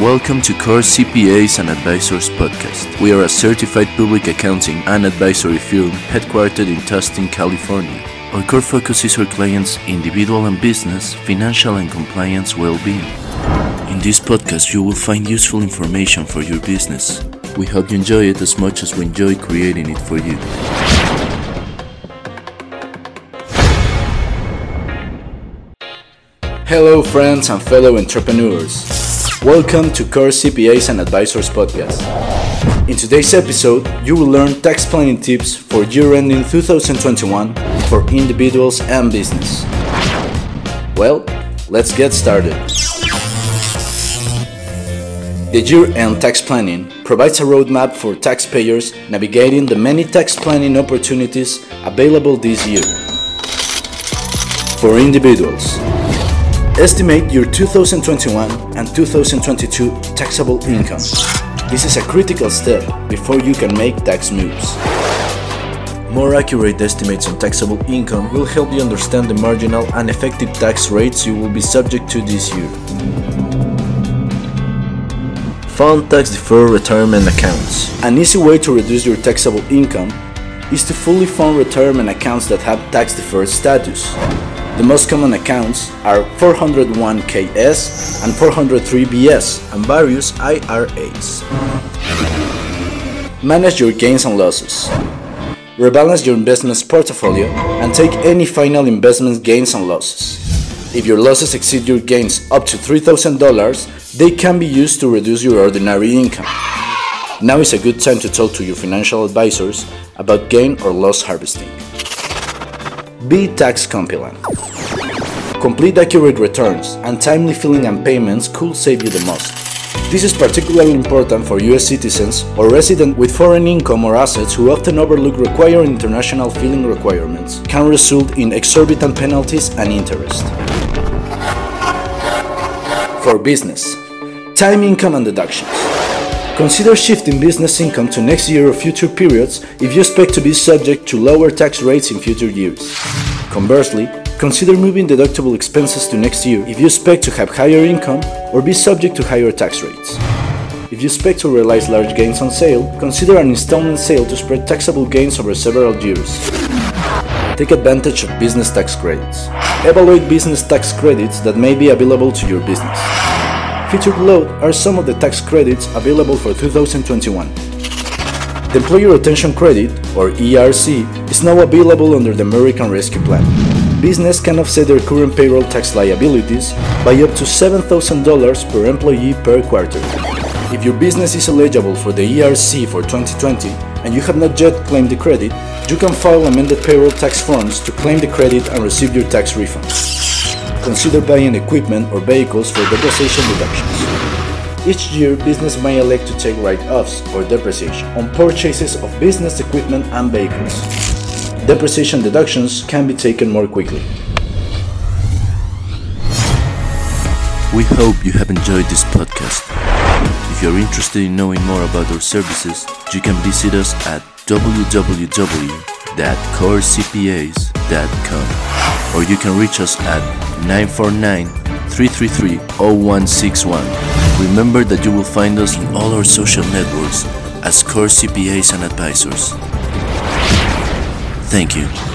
Welcome to Core CPAs and Advisors podcast. We are a certified public accounting and advisory firm headquartered in Tustin, California. Our core focus is our clients' individual and business, financial and compliance well-being. In this podcast, you will find useful information for your business. We hope you enjoy it as much as we enjoy creating it for you. Hello, friends and fellow entrepreneurs. Welcome to Core CPAs and Advisors podcast. In today's episode, you will learn tax planning tips for year ending 2021 for individuals and business. Well, let's get started. The year end tax planning provides a roadmap for taxpayers navigating the many tax planning opportunities available this year. For individuals, Estimate your 2021 and 2022 taxable income. This is a critical step before you can make tax moves. More accurate estimates on taxable income will help you understand the marginal and effective tax rates you will be subject to this year. Fund tax deferred retirement accounts. An easy way to reduce your taxable income is to fully fund retirement accounts that have tax deferred status. The most common accounts are 401ks and 403bs and various IRAs. Manage your gains and losses. Rebalance your investments portfolio and take any final investment gains and losses. If your losses exceed your gains up to $3,000, they can be used to reduce your ordinary income. Now is a good time to talk to your financial advisors about gain or loss harvesting. Be tax compliant. Complete accurate returns and timely filing and payments could save you the most. This is particularly important for US citizens or residents with foreign income or assets who often overlook required international filing requirements, can result in exorbitant penalties and interest. For business, time income and deductions. Consider shifting business income to next year or future periods if you expect to be subject to lower tax rates in future years. Conversely, consider moving deductible expenses to next year if you expect to have higher income or be subject to higher tax rates. If you expect to realize large gains on sale, consider an installment sale to spread taxable gains over several years. Take advantage of business tax credits. Evaluate business tax credits that may be available to your business. Featured below are some of the tax credits available for 2021. The Employee Retention Credit, or ERC, is now available under the American Rescue Plan. Business can offset their current payroll tax liabilities by up to $7,000 per employee per quarter. If your business is eligible for the ERC for 2020 and you have not yet claimed the credit, you can file amended payroll tax forms to claim the credit and receive your tax refund. Consider buying equipment or vehicles for depreciation deductions. Each year, business may elect to take write-offs or depreciation on purchases of business equipment and vehicles. Depreciation deductions can be taken more quickly. We hope you have enjoyed this podcast. If you're interested in knowing more about our services, you can visit us at www.corecpas.com or you can reach us at 949-333-0161. Remember that you will find us in all our social networks as Core CPAs and Advisors. Thank you.